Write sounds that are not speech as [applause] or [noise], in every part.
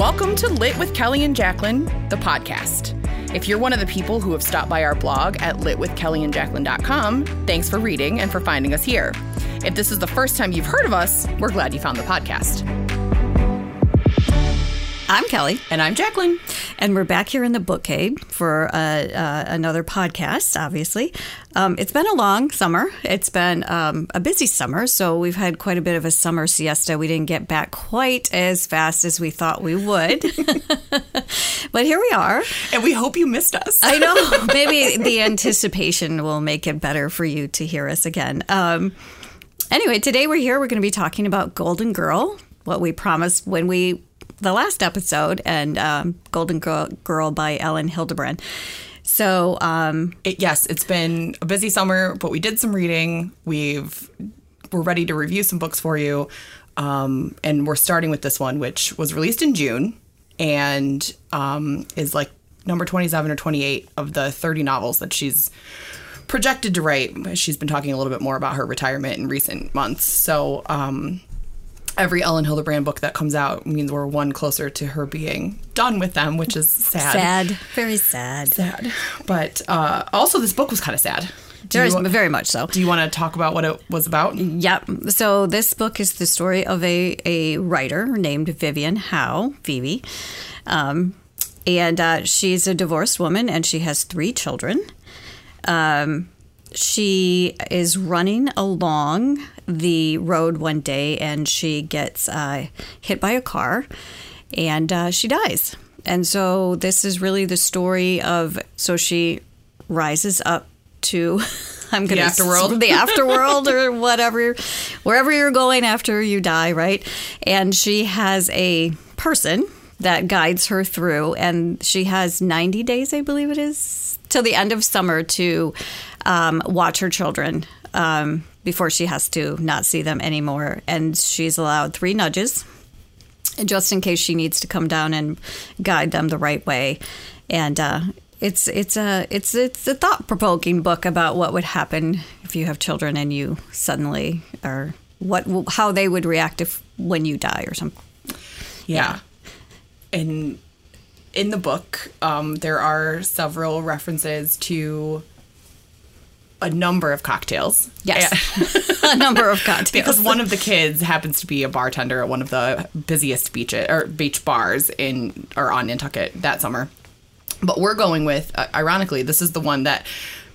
Welcome to Lit with Kelly and Jacqueline, the podcast. If you're one of the people who have stopped by our blog at litwithkellyandjacqueline.com, thanks for reading and for finding us here. If this is the first time you've heard of us, we're glad you found the podcast. I'm Kelly. And I'm Jacqueline. And we're back here in the book cave for uh, uh, another podcast, obviously. Um, it's been a long summer. It's been um, a busy summer, so we've had quite a bit of a summer siesta. We didn't get back quite as fast as we thought we would. [laughs] but here we are. And we hope you missed us. I know. [laughs] Maybe the anticipation will make it better for you to hear us again. Um, anyway, today we're here. We're going to be talking about Golden Girl, what we promised when we the last episode and um, Golden Girl, Girl by Elin Hilderbrand. So, um, it, yes, it's been a busy summer, but we did some reading. We've we're ready to review some books for you, um, and we're starting with this one, which was released in June and um, is like number twenty seven or twenty eight of the thirty novels that she's projected to write. She's been talking a little bit more about her retirement in recent months, so um, every Elin Hilderbrand book that comes out means we're one closer to her being done with them, which is sad. Sad, very sad. Sad. But uh, also, this book was kind of sad. Very, you, very much so. Do you want to talk about what it was about? Yep. So this book is the story of a, a writer named Vivian Howe, Vivi. Um, and uh, she's a divorced woman and she has three children. Um, she is running along the road one day and she gets uh, hit by a car and uh, she dies. And so this is really the story of so she rises up to [laughs] I'm going to the afterworld, [laughs] the afterworld or whatever, wherever you're going after you die, right? And she has a person that guides her through, and she has 90 days, I believe it is, till the end of summer to um, watch her children um, before she has to not see them anymore. And she's allowed three nudges just in case she needs to come down and guide them the right way. And uh, it's it's a it's it's a thought provoking book about what would happen if you have children and you suddenly are what how they would react if when you die or something. Yeah, yeah. and in the book, um, there are several references to a number of cocktails. Yes, [laughs] a number of cocktails. because one of the kids happens to be a bartender at one of the busiest beaches or beach bars in or on Nantucket that summer. But we're going with, uh, ironically, this is the one that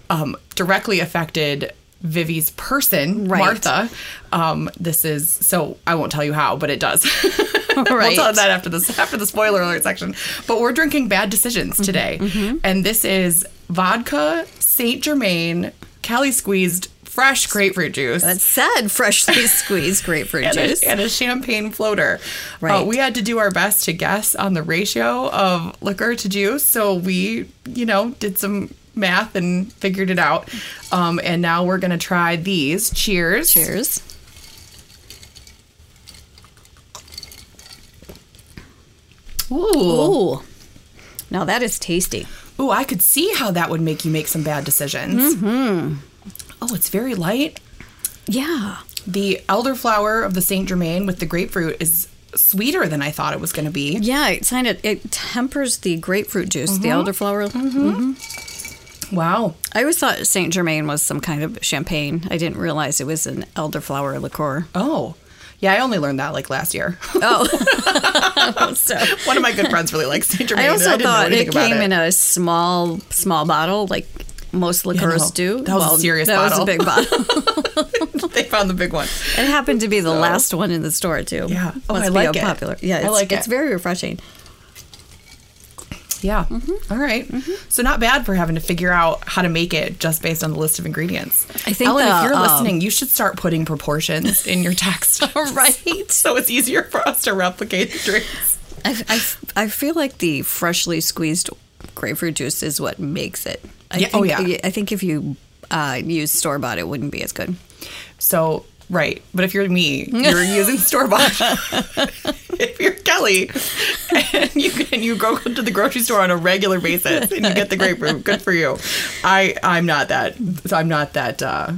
um, directly affected Vivi's person, right. Martha. Um, this is so I won't tell you how, but it does. [laughs] right. we'll tell that after this after the spoiler alert section. But we're drinking bad decisions today, mm-hmm. and this is vodka Saint Germain Kelly squeezed fresh grapefruit juice. That said freshly [laughs] squeezed grapefruit and juice. A, and a champagne floater. Uh, right. Uh, we had to do our best to guess on the ratio of liquor to juice. So we, you know, did some math and figured it out. Um, and now we're going to try these. Cheers. Cheers. Ooh. Ooh. Now that is tasty. Ooh, I could see how that would make you make some bad decisions. Mm-hmm. Oh, it's very light. Yeah. The elderflower of the Saint Germain with the grapefruit is sweeter than I thought it was going to be. Yeah, it kind of it tempers the grapefruit juice, mm-hmm. the elderflower. Mm-hmm. Mm-hmm. Wow. I always thought Saint Germain was some kind of champagne. I didn't realize it was an elderflower liqueur. Oh. Yeah, I only learned that like last year. Oh, [laughs] [laughs] [laughs] so one of my good friends really likes Saint Germain. I also I thought it came it. in a small, small bottle, like most liqueurs yeah, no, do. That was well, a serious that bottle. was a big bottle. [laughs] they found the big one. It happened to be the so, last one in the store too. Yeah, oh, Must I like it. Popular. Yeah, I like it. It's very refreshing. Yeah. Mm-hmm. All right. mm-hmm. So not bad for having to figure out how to make it just based on the list of ingredients. I think Elin, the, if you're um, listening, you should start putting proportions in your text. [laughs] right. So it's easier for us to replicate the drinks. I, I, I feel like the freshly squeezed grapefruit juice is what makes it. I yeah. Think, oh yeah. I think if you uh, use store bought, it wouldn't be as good. So Right. But if you're me, you're [laughs] using store bought. [laughs] if you're Kelly and you can you go to the grocery store on a regular basis and you get the grapefruit, good for you. I I'm not that I'm not that uh,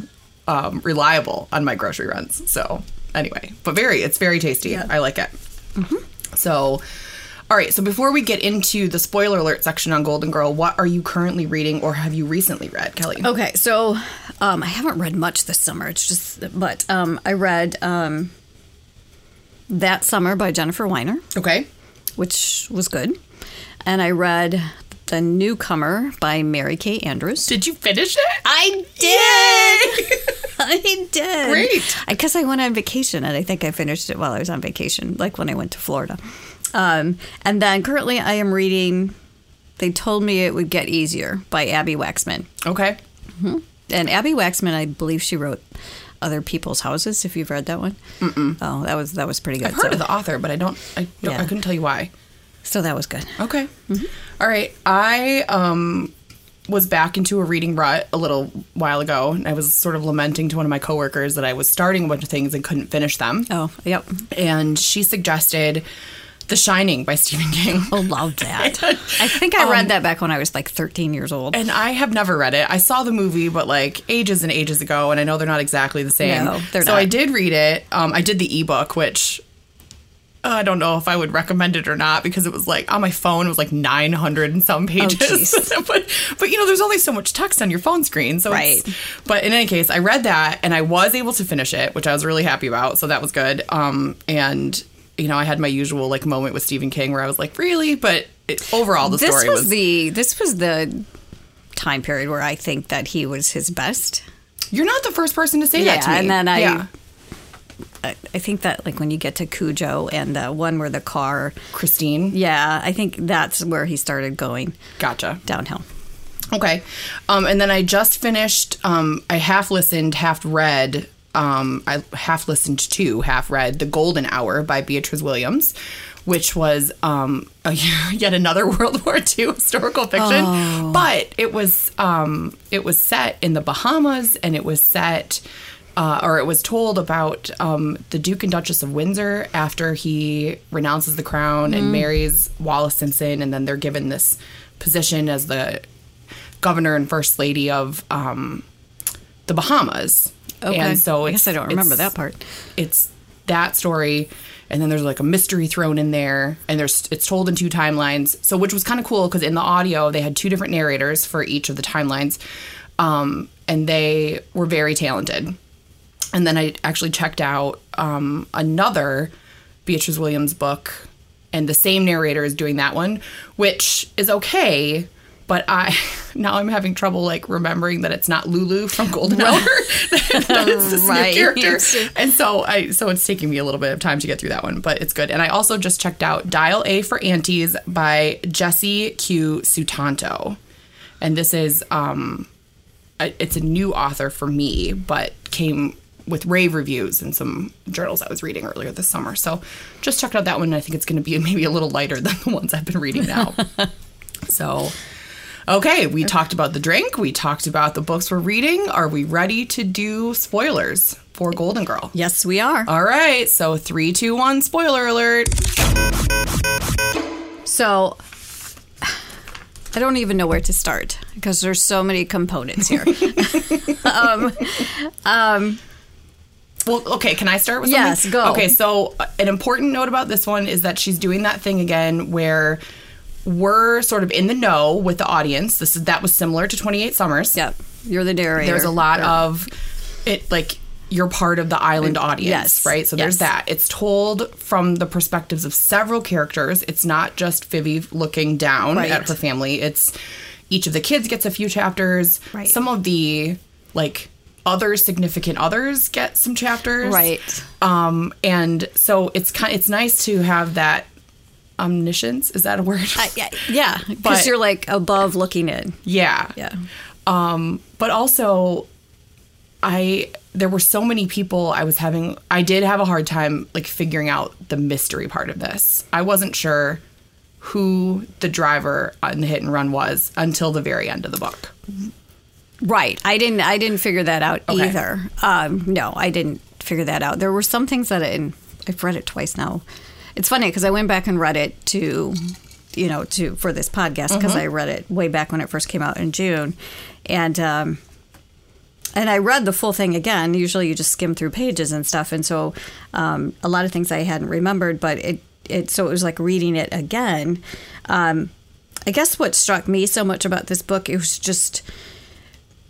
um, reliable on my grocery runs. So anyway, but very it's very tasty. Yeah. I like it. Mm-hmm. So All right, so before we get into the spoiler alert section on Golden Girl, what are you currently reading or have you recently read, Kelly? Okay, so um, I haven't read much this summer. It's just, but um, I read um, That Summer by Jennifer Weiner, Okay. which was good. And I read The Newcomer by Mary Kay Andrews. Did you finish it? I did. [laughs] I did. Great. Because I went on vacation, and I think I finished it while I was on vacation, like when I went to Florida. Um, and then currently, I am reading. They told me it would get easier by Abbi Waxman. Okay. And Abbi Waxman, I believe she wrote Other People's Houses. If you've read that one, Mm-mm. oh, that was that was pretty good. I've heard so, of the author, but I don't I don't Yeah. I couldn't tell you why. so that was good. Okay. All right. I um was back into a reading rut a little while ago. and I was sort of lamenting to one of my coworkers that I was starting a bunch of things and couldn't finish them. Oh, yep. And she suggested The Shining by [laughs] Stephen King. Oh, love that. [laughs] I think I read that back when I was like 13 years old. And I have never read it. I saw the movie, but like ages and ages ago, and I know they're not exactly the same. No, they're so not. I did read it. Um, I did the ebook, which I don't know if I would recommend it or not because it was like on my phone, it was like 900 and some pages. [laughs] but, but you know, there's only so much text on your phone screen. So, it's- Right. but in any case, I read that and I was able to finish it, which I was really happy about. So that was good. Um, and, you know, I had my usual like moment with Stephen King where I was like, really? But it, overall, the this story was, was the this was the time period where I think that he was his best. You're not the first person to say that to Yeah, me. and then I- yeah. I, I think that like when you get to Cujo and the one where the car, Christine. yeah, I think that's where he started going Gotcha. downhill. Okay. Um, and then I just finished. Um, I half listened, half read. Um, I half listened to, half read "The Golden Hour" by Beatriz Williams, which was um, a, [laughs] yet another [laughs] World War II historical fiction. Oh. But it was um, it was set in the Bahamas, and it was set. Uh, or it was told about um, the Duke and Duchess of Windsor after he renounces the crown Mm. and marries Wallis Simpson, and then they're given this position as the governor and first lady of um, the Bahamas. Okay. And so I guess I don't remember that part. It's that story, and then there's like a mystery thrown in there, and there's it's told in two timelines. So which was kind of cool because in the audio they had two different narrators for each of the timelines, um, and they were very talented. And then I actually checked out um, another Beatriz Williams book, and the same narrator is doing that one, which is okay. But I [laughs] now I'm having trouble like remembering that it's not Lulu from Golden Hour. [laughs] that [laughs] it's this Right. new character, and so I so it's taking me a little bit of time to get through that one, but it's good. And I also just checked out Dial A for Aunties by Jesse Q Sutanto, and this is um, it's a new author for me, but came with rave reviews and some journals I was reading earlier this summer. So just checked out that one. And I think it's going to be [laughs] maybe a little lighter than the ones I've been reading now. [laughs] so, okay, we talked about the drink. We talked about the books we're reading. Are we ready to do spoilers for Golden Girl? Yes, we are. All right. So three, two, one. Spoiler alert. So I don't even know where to start because there's so many components here. [laughs] Um, um, Well, okay, can I start with Yes, something? go. Okay, so uh, an important note about this one is that she's doing that thing again where we're sort of in the know with the audience. This is that was similar to 28 Summers. yep, you're the narrator. There's a lot Or- of it like you're part of the island audience, Yes, right? So there's that. It's told from the perspectives of several characters. It's not just Vivi looking down Right. at her family. It's each of the kids gets a few chapters. Right. Some of the like other significant others get some chapters. Right. Um and so it's kind it's nice to have that omniscience. Is that a word? I- yeah, yeah, because you're like above looking in. yeah. Yeah. Um, but also, I there were so many people I was having. I did have a hard time like figuring out the mystery part of this. I wasn't sure who the driver on the hit and run was until the very end of the book. Right. I didn't. I didn't figure that out Okay. either. Um, no, I didn't figure that out. There were some things that I, I've read it twice now. It's funny because I went back and read it to, you know, to for this podcast because Mm-hmm. I read it way back when it first came out in June, and um, and I read the full thing again. Usually, you just skim through pages and stuff, and so um, a lot of things I hadn't remembered, but it it so it was like reading it again. Um, I guess what struck me so much about this book it was just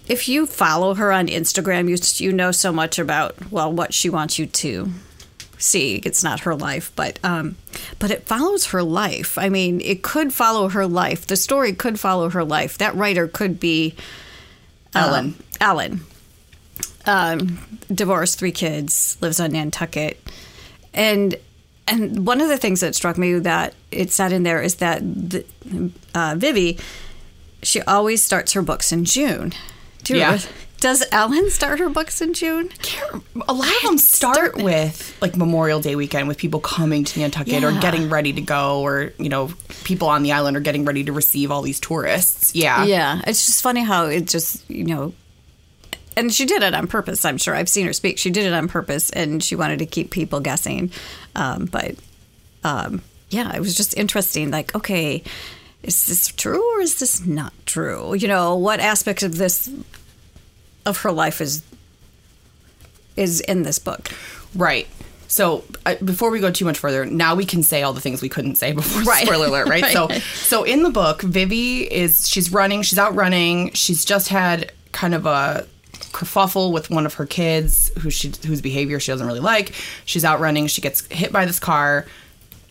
if you follow her on Instagram, you you know so much about well what she wants you to see. It's not her life, but um, but it follows her life. I mean, it could follow her life. The story could follow her life. That writer could be Elin. Um, Elin. Um, divorced, three kids, lives on Nantucket, and and one of the things that struck me that it said in there is that the, uh, Vivi, she always starts her books in June. You Yeah. Does Elin start her books in June? A lot of them start with like Memorial Day weekend with people coming to Nantucket or getting ready to go, or you know, people on the island are getting ready to receive all these tourists. Yeah, Yeah, it's just funny how it just you know, and she did it on purpose. I'm sure I've seen her speak. She did it on purpose, and she wanted to keep people guessing. Um, but um, yeah, it was just interesting. Like, okay, is this true or is this not true? You know, what aspect of this of her life is is in this book? Right. So uh, before we go too much further, now we can say all the things we couldn't say [laughs] before. Right. Spoiler alert, right? [laughs] Right. So, so in the book, Vivi is she's running, she's out running. She's just had kind of a kerfuffle with one of her kids, who she whose behavior she doesn't really like. She's out running. She gets hit by this car,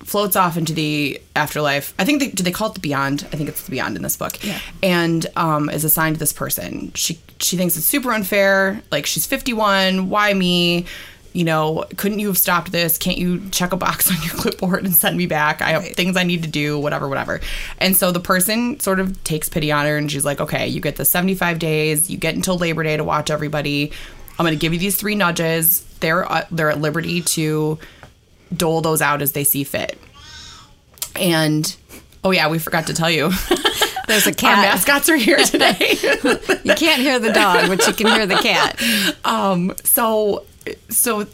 floats off into the afterlife. I think they do they call it the beyond. I think it's the beyond in this book. Yeah. And um, is assigned to this person. She she thinks it's super unfair. Like she's 51. Why me? You know, couldn't you have stopped this? Can't you check a box [laughs] on your clipboard and send me back? I have Right. things I need to do, whatever, whatever. And so the person sort of takes pity on her and she's like, okay, you get the 75 days, you get until Labor Day to watch everybody. I'm going to give you these three nudges. They're, uh, they're at liberty to dole those out as they see fit. And oh yeah, we forgot to tell you. [laughs] There's a Our cat. mascots are here today. [laughs] You can't hear the dog, but you can hear the cat. um so so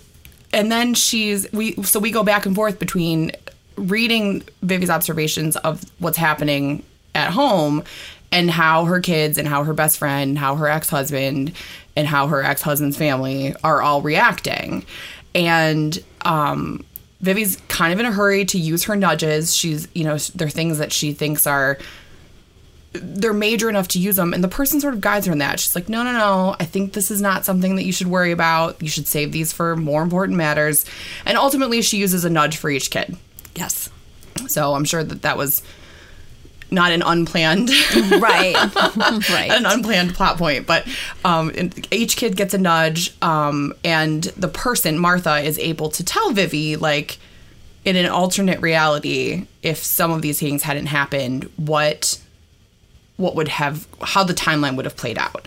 and then she's we so we go back and forth between reading Vivi's observations of what's happening at home and how her kids and how her best friend, how her ex-husband and how her ex-husband's family are all reacting. And um Vivi's kind of in a hurry to use her nudges. She's, you know, they're things that she thinks are they're major enough to use them. And the person sort of guides her in that. She's like no no no. I think this is not something that you should worry about. You should save these for more important matters. And ultimately she uses a nudge for each kid. Yes. so i'm sure that that was not an unplanned [laughs] Right. [laughs] right. an unplanned plot point but um, each kid gets a nudge um, and the person martha is able to tell vivi like in an alternate reality if some of these things hadn't happened what what would have how the timeline would have played out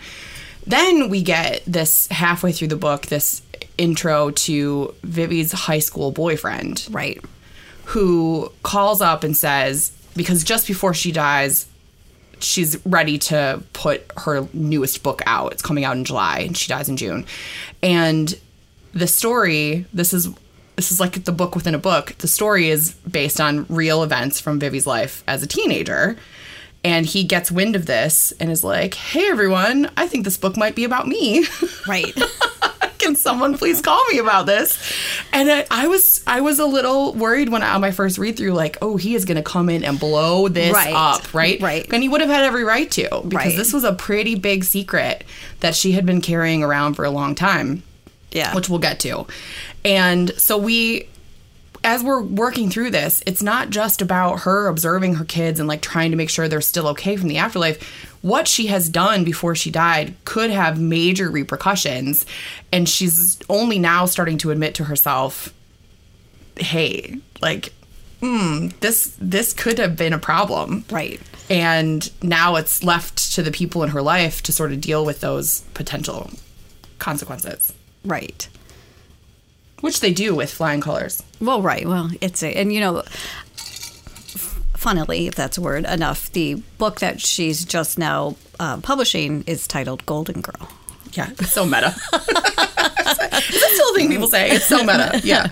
then we get this halfway through the book this intro to vivi's high school boyfriend Right. who calls up and says because just before she dies she's ready to put her newest book out. It's coming out in july and she dies in june. And the story this is this is like the book within a book. The story is based on real events from vivi's life as a teenager. And he gets wind of this and is like hey everyone i think this book might be about me. [laughs] Right. Can someone please call me about this and I, I was i was a little worried when I, on my first read through like oh he is going to come in and blow this Right. up right Right. and he would have had every right to because Right. this was a pretty big secret that she had been carrying around for a long time Yeah. which we'll get to and so we as we're working through this, it's not just about her observing her kids and like trying to make sure they're still okay from the afterlife. What she has done before she died could have major repercussions. And she's only now starting to admit to herself, hey, like, hmm, this this could have been a problem. Right. And now it's left to the people in her life to sort of deal with those potential consequences. Right. Which they do with flying colors. Well, right. Well, it's a, and you know, funnily, if that's a word, enough, the book that she's just now uh, publishing is titled Golden Girl. Yeah, it's so meta. is that still a thing people say? It's so meta. Yeah.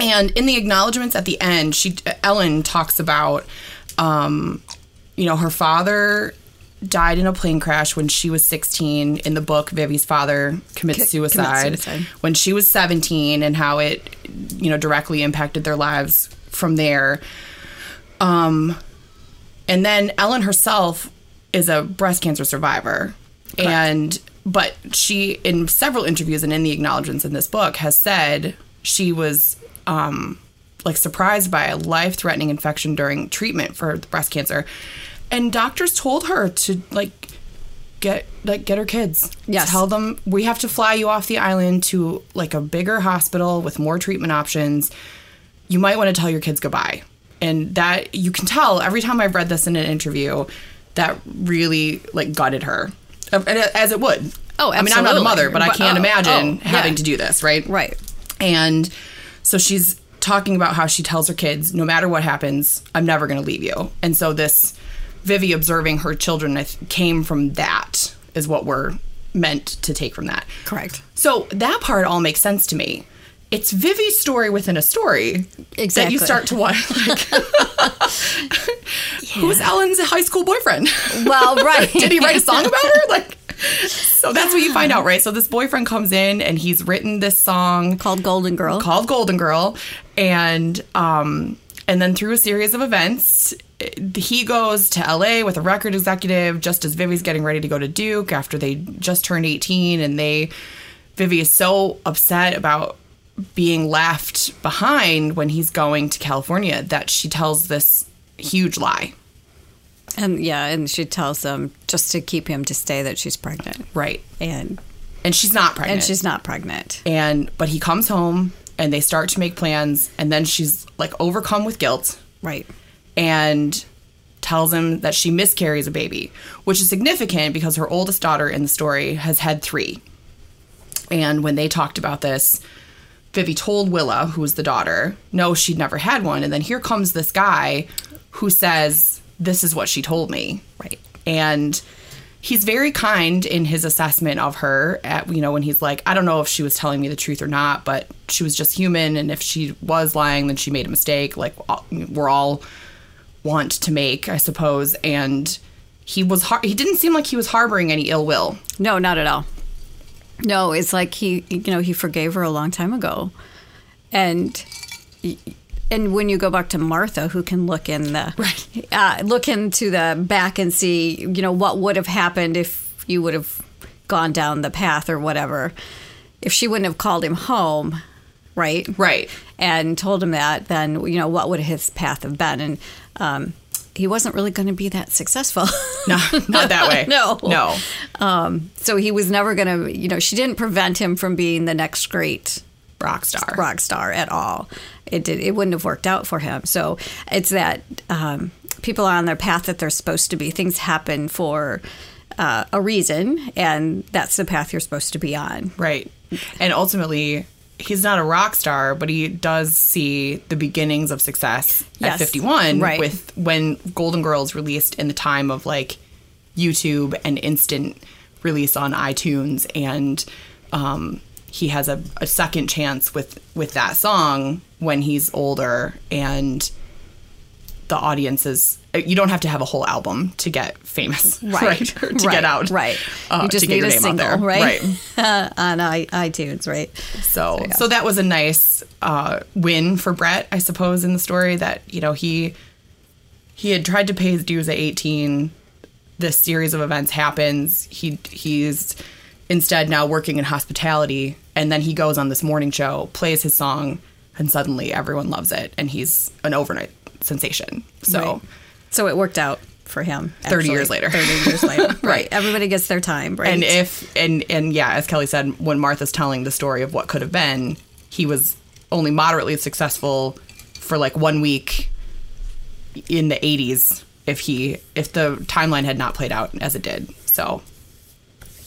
And in the acknowledgments at the end, she Ellen talks about, um, you know, her father died in a plane crash when she was 16. In the book, Vivi's father commits commits suicide, suicide. when she was 17, and how it, you know, directly impacted their lives from there. Um, and then Elin herself is a breast cancer survivor, and but she, in several interviews and in the acknowledgments in this book, has said she was um, like surprised by a life-threatening infection during treatment for breast cancer, and doctors told her to like get like get her kids. Yes. Tell them we have to fly you off the island to like a bigger hospital with more treatment options. You might want to tell your kids goodbye. And that you can tell every time I've read this in an interview, that really like gutted her. Uh, As it would. Oh, I mean, I'm not a mother, but I can't oh, imagine oh, having yeah. to do this, right? Right. And so she's talking about how she tells her kids, no matter what happens, I'm never going to leave you. And so this Vivi observing her children th- came from that, is what we're meant to take from that. Correct. So that part all makes sense to me. It's Vivi's story within a story that you start to watch. [laughs] Like, who's Elin's high school boyfriend? Well, [laughs] right. Did he write a song about her? Like, so that's what you find out, right? So this boyfriend comes in and he's written this song Called Golden Girl. called Golden Girl, and um, and then through a series of events, he goes to LA with a record executive just as Vivi's getting ready to go to Duke after they just turned 18, and they Vivi is so upset about being left behind when he's going to California that she tells this huge lie. And yeah, and she tells him just to keep him to stay that she's pregnant. Right. And And she's not pregnant. and she's not pregnant. and but he comes home and they start to make plans and then she's like overcome with guilt Right. and tells him that she miscarries a baby, which is significant because her oldest daughter in the story has had three. And when they talked about this, Vivi told Willa, who was the daughter, no, she'd never had one. And then here comes this guy who says, This is what she told me. Right. And he's very kind in his assessment of her at you know when he's like i don't know if she was telling me the truth or not but she was just human and if she was lying then she made a mistake like we're all want to make i suppose and he was har- he didn't seem like he was harboring any ill will No, not at all. No, it's like he, you know, he forgave her a long time ago, and and when you go back to Martha, who can look in the Right. uh, look into the back and see, you know, what would have happened if you would have gone down the path or whatever, if she wouldn't have called him home, right? right and told him that, then you know what would his path have been, and um, he wasn't really going to be that successful. [laughs] no not that way [laughs] No. no um, so he was never going to, you know, she didn't prevent him from being the next great rock star rock star at all. It did. It wouldn't have worked out for him. So it's that um, people are on their path that they're supposed to be. Things happen for uh, a reason, and that's the path you're supposed to be on. right and ultimately he's not a rock star but he does see the beginnings of success at 51 Right. with when golden girls released in the time of like youtube and instant release on itunes and um, he has a, a second chance with with that song when he's older and the audience is you don't have to have a whole album to get famous [laughs] right, Or to right, get out Right. uh, you just need a single, there. right? right [laughs] on I- iTunes, right? so, yeah. so that was a nice uh, win for Brett, I suppose, in the story that you know he he had tried to pay his dues at 18. This series of events happens. He he's instead now working in hospitality, and then he goes on this morning show, plays his song, and suddenly everyone loves it, and he's an overnight sensation. So. Right. So it worked out for him. 30 actually. years later. 30 years later. [laughs] right. Right. Everybody gets their time, right? And if and and yeah, as Kelly said, when Martha's telling the story of what could have been, he was only moderately successful for like one week in the 80s if he if the timeline had not played out as it did. So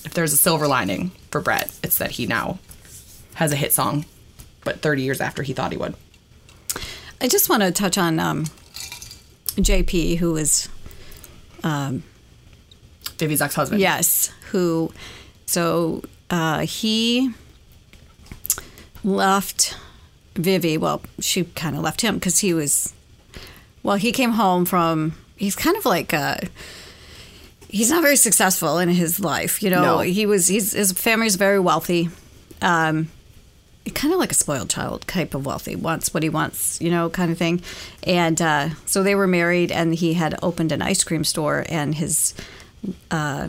if there's a silver lining for Brett, it's that he now has a hit song, but 30 years after he thought he would. I just want to touch on um, JP, who was Vivi's ex-husband. Yes, who so uh, he left Vivi. Well, she kind of left him because he was. Well, he came home from. He's kind of like a. he's not very successful in his life. You know, No. he was he's, his family's very wealthy. Um, kind of like a spoiled child type of wealthy wants what he wants you know kind of thing and uh, so they were married and he had opened an ice cream store and his uh,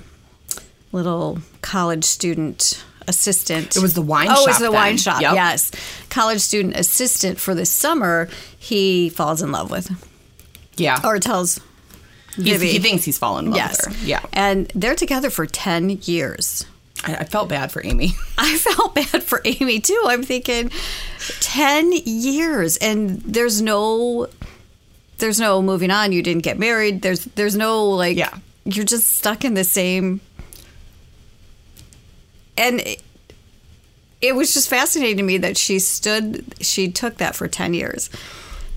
little college student assistant It was the wine shop. oh it was the then. wine shop Yep. yes college student assistant for the summer he falls in love with Yeah. or tells he thinks he's fallen in love yes with her. Yeah. and they're together for 10 years I, I felt bad for Amy. [laughs] I felt bad for Amy too. I'm thinking 10 years and there's no there's no moving on. You didn't get married. There's there's no like Yeah. you're just stuck in the same and it, it was just fascinating to me that she stood she took that for 10 years.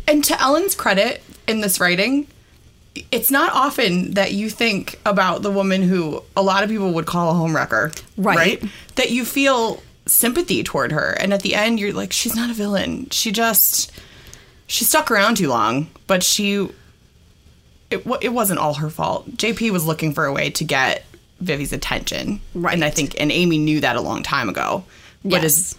And to Elin's credit in this writing, it's not often that you think about the woman who a lot of people would call a homewrecker, Right. That you feel sympathy toward her, and at the end, you're like, she's not a villain. She just she stuck around too long, but she it it wasn't all her fault. JP was looking for a way to get Vivi's attention, Right. And I think and Amy knew that a long time ago, but Yes. is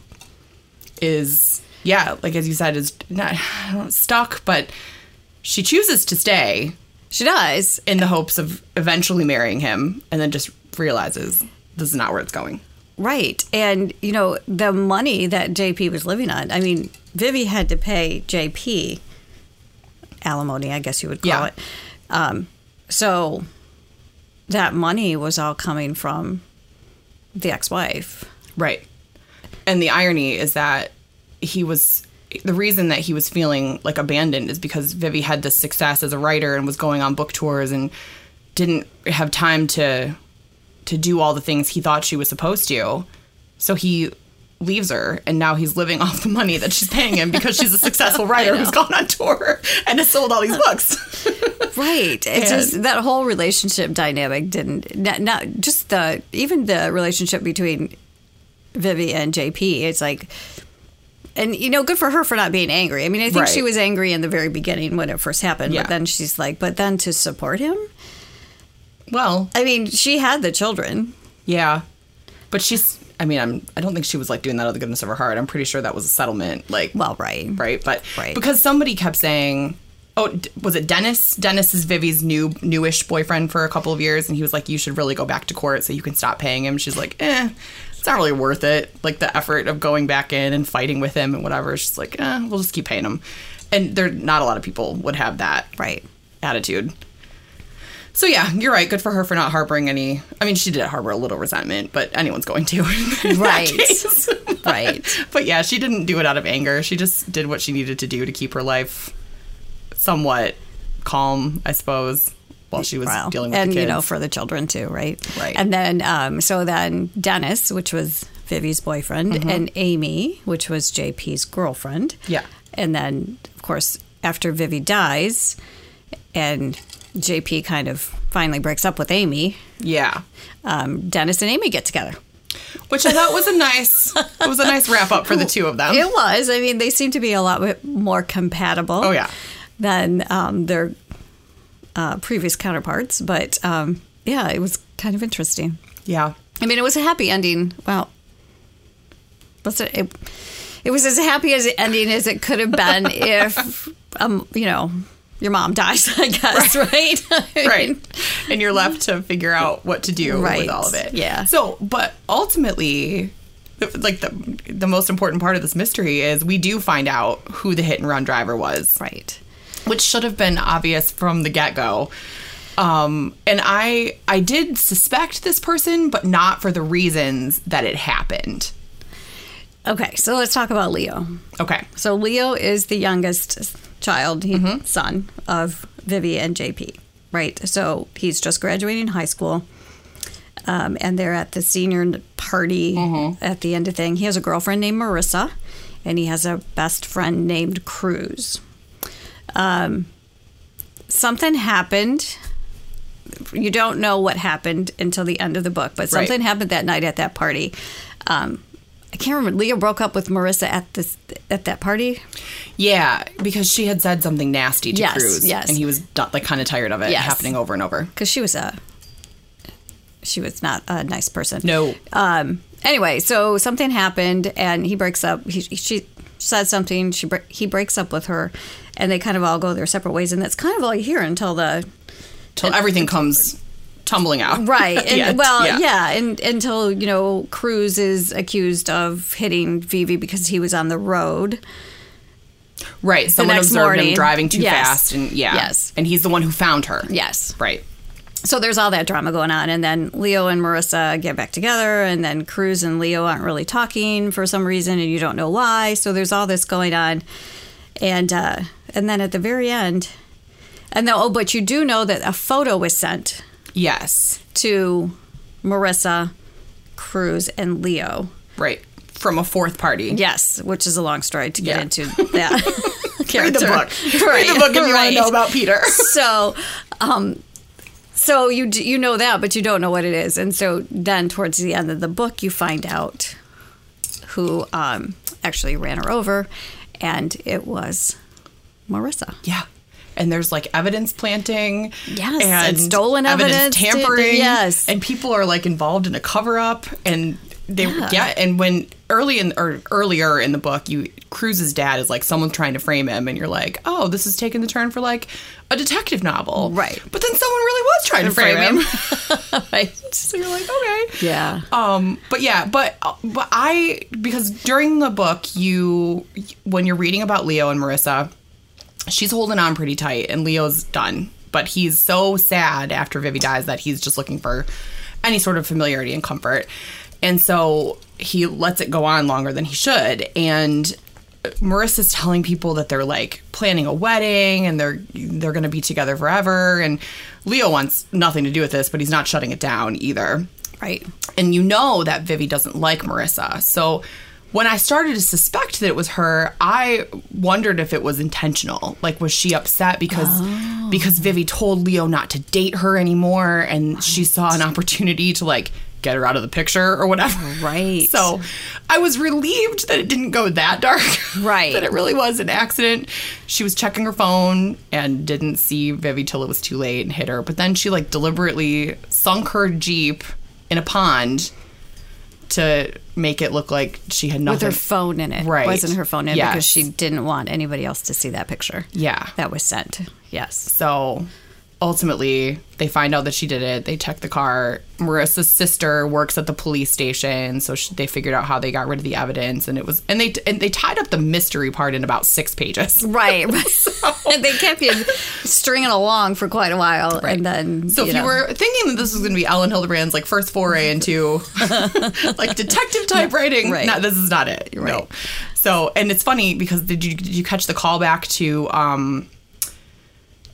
is yeah, like as you said, is not I don't know, stuck, but she chooses to stay She does. in the hopes of eventually marrying him, and then just realizes this is not where it's going. Right. And, you know, the money that JP was living on, I mean, Vivi had to pay JP alimony, I guess you would call Yeah. it. Um, so that money was all coming from the ex wife. Right. And the irony is that he was the reason that he was feeling like abandoned is because Vivi had this success as a writer and was going on book tours and didn't have time to to do all the things he thought she was supposed to. So he leaves her and now he's living [laughs] off the money that she's paying him because she's a successful [laughs] writer who's gone on tour and has sold all these books. [laughs] Right. It's just that whole relationship dynamic didn't, not, not just the, even the relationship between Vivi and JP. It's like, and you know, good for her for not being angry. I mean, I think she was angry in the very beginning when it first happened, Yeah. but then she's like, but then to support him? well, I mean, she had the children. Yeah, but she's. I mean, I'm. I don't think she was like doing that out of the goodness of her heart. I'm pretty sure that was a settlement. Like, Well, right. right, but Right. because somebody kept saying, "Oh, was it Dennis? Dennis is Vivi's new newish boyfriend for a couple of years," and he was like, "You should really go back to court so you can stop paying him." She's like, "Eh." Not really worth it. Like the effort of going back in and fighting with him and whatever. It's just like, eh, we'll just keep paying him. And there, not a lot of people would have that Right. attitude. So yeah, you're right. Good for her for not harboring any. I mean, she did harbor a little resentment, but anyone's going to. [laughs] Right. Right. [laughs] But yeah, she didn't do it out of anger. She just did what she needed to do to keep her life somewhat calm, I suppose, while she was Well, dealing with and the kids. you know, for the children too, right? Right. And then, um, so then Dennis, which was Vivi's boyfriend, and Amy, which was JP's girlfriend. Mm-hmm. Yeah. And then, of course, after Vivi dies, and JP kind of finally breaks up with Amy, yeah, um, Dennis and Amy get together. which I thought was a nice. it was a nice wrap up for the two of them. It was. I mean, they seem to be a lot more compatible. Oh, yeah. Than um, their uh, previous counterparts, but um, yeah, it was kind of interesting. yeah, I mean, it was a happy ending. Well, what's it? It, it was as happy as an ending as it could have been [laughs] if, um, you know, your mom dies. I guess, right? right. [laughs] And you're left to figure out what to do Right. with all of it. Yeah. So, but ultimately, like the the most important part of this mystery is we do find out who the hit and run driver was, right. Which should have been obvious from the get go. Um, and I I did suspect this person, but not for the reasons that it happened. Okay, so let's talk about Leo. Okay. So Leo is the youngest child, he, son of Vivi and JP, right? So he's just graduating high school. Um, and they're at the senior party at the end of thing. He has a girlfriend named Marissa, and he has a best friend named Cruz. Um, something happened. You don't know what happened until the end of the book, but Right. something happened that night at that party. Um, I can't remember. Leo broke up with Marissa at this at that party. Yeah, because she had said something nasty to Yes, Cruz, yes. and he was like kind of tired of it Yes. happening over and over. because she was a she was not a nice person. No. Um. Anyway, so something happened, and he breaks up. He, she says something. She he breaks up with her, and they kind of all go their separate ways. And that's kind of all you hear until the Till everything comes tumbling out. right. [laughs] And, well, yeah. and until you know Cruz is accused of hitting Vivi because he was on the road. Right. Someone next observed morning. him driving too Yes. fast, and yeah. Yes. And he's the one who found her. Yes. Right. So there's all that drama going on, and then Leo and Marissa get back together, and then Cruz and Leo aren't really talking for some reason, and you don't know why. So there's all this going on, and uh, and then at the very end, and then oh, but you do know that a photo was sent Yes. to Marissa, Cruz, and Leo. Right. From a fourth party. Yes, which is a long story to get Yeah. into [laughs] that Read the book. Read the book if you want to know about Peter. [laughs] so um so you you know that but you don't know what it is and so then towards the end of the book you find out who um actually ran her over and it was marissa Yeah. And there's like evidence planting. Yes, and stolen evidence, tampering. yes. And people are like involved in a cover up and they Yeah. yeah. and when early in or earlier in the book you Cruz's dad is like someone's trying to frame him and you're like, "Oh, this is taking the turn for like a detective novel." Right. But then someone really was trying to frame, frame him. [laughs] right [laughs] so you're like, "Okay." yeah Um, but yeah, but but I because during the book you when you're reading about Leo and Marissa, she's holding on pretty tight and Leo's done. But he's so sad after Vivi dies that he's just looking for any sort of familiarity and comfort. And so he lets it go on longer than he should. And Marissa's telling people that they're like planning a wedding and they're they're going to be together forever and Leo wants nothing to do with this, but he's not shutting it down either right and you know that Vivi doesn't like Marissa. So when I started to suspect that it was her, I wondered if it was intentional. Like was she upset because oh. because Vivi told Leo not to date her anymore and she saw an opportunity to like get her out of the picture or whatever. Right. So I was relieved that it didn't go that dark. Right. [laughs] that it really was an accident. She was checking her phone and didn't see Vivi till it was too late and hit her. But then she like deliberately sunk her Jeep in a pond to make it look like she had not. with her phone in it Right. wasn't her phone in it because she didn't want anybody else to see that picture Yeah. that was sent yes So ultimately, they find out that she did it. They check the car. Marissa's sister works at the police station, so she, they figured out how they got rid of the evidence, and it was and they and they tied up the mystery part in about six pages. [laughs] Right, right. [laughs] and they kept you stringing along for quite a while, and then So if you were thinking that this was going to be Elin Hilderbrand's like first foray into [laughs] like detective type writing, Right. no, this is not it. No. Right. So and it's funny because did you did you catch the callback to um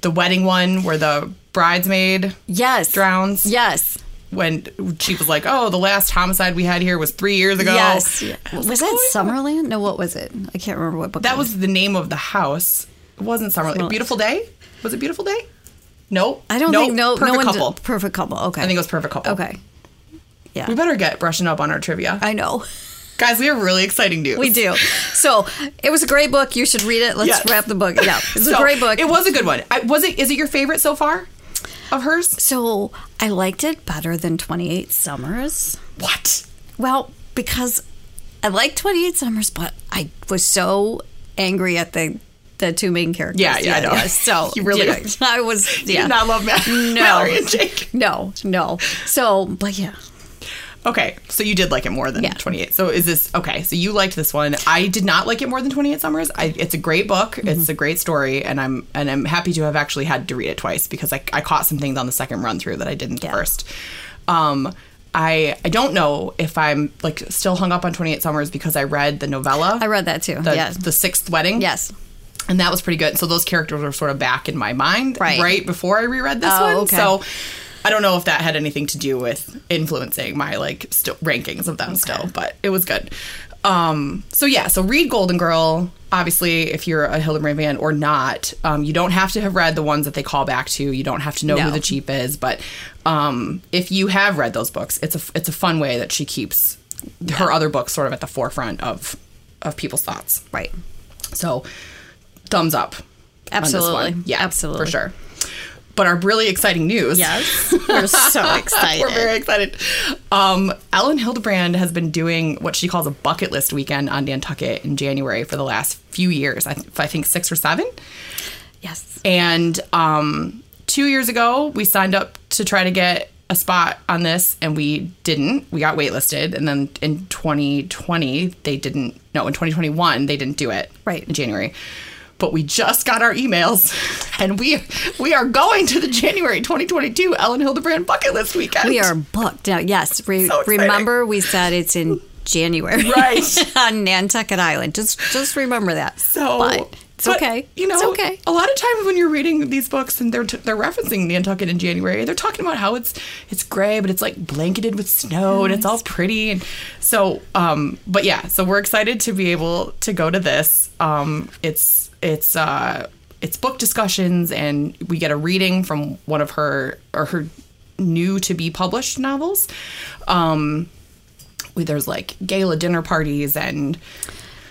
the wedding one where the bridesmaid yes drowns? yes when she was like, "Oh, the last homicide we had here was three years ago." yes was What's that going on? Summerland? No, what was it? I can't remember what book That it was the name of the house. It wasn't Summerland. Well, Beautiful Day. Was it Beautiful Day? No. I don't Nope. think no Perfect no one couple. perfect couple. Okay, I think it was Perfect Couple. okay. Yeah, We better get brushing up on our trivia, I know guys. We have really exciting news. we do. So it was a great book. You should read it. Let's Yes. wrap the book. Yeah, it's So, a great book. It was a good one. I, was it? Is it your favorite so far of hers? so I liked it better than Twenty Eight Summers. What? Well, because I like 28 Summers, but I was so angry at the the two main characters. Yeah, yeah, I know. So [laughs] You really- know, [laughs] I was You yeah. did not love Matt, No. Mallory and Jake. no, no. So, but yeah, Okay, so you did like it more than Yeah. 28. So is this okay? So you liked this one. I did not like it more than 28 Summers. I, it's a great book. Mm-hmm. It's a great story, and I'm and I'm happy to have actually had to read it twice because I, I caught some things on the second run through that I didn't the first. Um, I I don't know if I'm like still hung up on 28 Summers because I read the novella. I read that too. the, yes, the sixth wedding. yes. and that was pretty good. So those characters were sort of back in my mind Right. before I reread this Oh, one. okay. So I don't know if that had anything to do with influencing my like still rankings of them still, but it was good. Um, so yeah, so read Golden Girl. Obviously, if you're a Hilderbrand fan or not, um, you don't have to have read the ones that they call back to. You don't have to know who the chief is, but um, if you have read those books, it's a it's a fun way that she keeps her other books sort of at the forefront of of people's thoughts. Right. So, thumbs up. on Absolutely. one. Yeah, Absolutely. For sure. But our really exciting news. Yes, [laughs] we're so excited. We're very excited. Um, Elin Hilderbrand has been doing what she calls a bucket list weekend on Nantucket in January for the last few years. I, th- I think six or seven. yes. And um, two years ago, we signed up to try to get a spot on this, and we didn't. We got waitlisted, and then in 2020, they didn't. No, in 2021, they didn't do it. Right. in January. But we just got our emails, and we we are going to the January 2022 Elin Hilderbrand bucket list weekend. We are booked now. Yes, re- So remember we said it's in January, Right. [laughs] on Nantucket Island. Just just remember that. So, but it's but, okay. You know, it's okay. A lot of times when you're reading these books and they're t- they're referencing Nantucket in January, they're talking about how it's it's gray, but it's like blanketed with snow and it's all pretty. And so, um, but yeah, so we're excited to be able to go to this. Um, it's it's uh, it's book discussions, and we get a reading from one of her or her new to be published novels. Um, there's like gala dinner parties and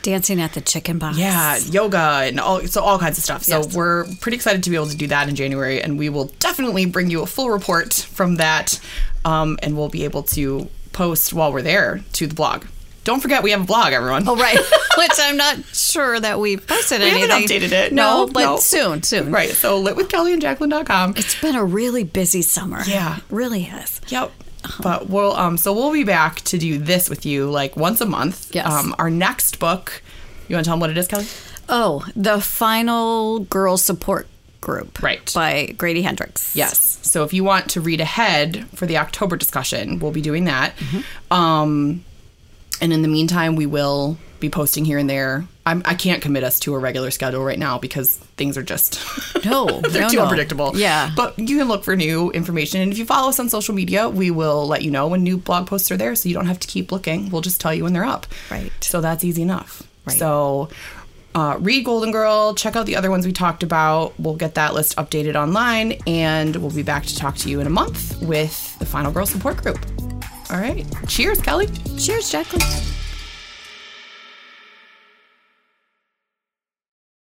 Dancing at the chicken box. yeah, yoga and all so all kinds of stuff. So Yes. we're pretty excited to be able to do that in January, and we will definitely bring you a full report from that, um, and we'll be able to post while we're there to the blog. Don't forget we have a blog, everyone. Oh right, [laughs] which I'm not sure that we've posted we anything. haven't updated it. No, No, but no. soon, soon. Right. So litwithkellyandjacqueline.com. It's been a really busy summer. Yeah. It really has. Yep. But we'll um so we'll be back to do this with you like once a month. Yes. Um our next book. You want to tell them what it is, Kelly? Oh, the final girl support group. Right. By Grady Hendrix. Yes. So if you want to read ahead for the October discussion, we'll be doing that. Mm-hmm. Um, and in the meantime, we will be posting here and there. I'm, I can't commit us to a regular schedule right now because things are just [laughs] No, [laughs] they're no, too no. unpredictable. Yeah. But you can look for new information, and if you follow us on social media, we will let you know when new blog posts are there, so you don't have to keep looking. We'll just tell you when they're up. Right. So that's easy enough. Right. So uh, read Golden Girl, check out the other ones we talked about. We'll get that list updated online, and we'll be back to talk to you in a month with the Final Girl Support Group. All right. Cheers, Kelly. Cheers, Jacqueline.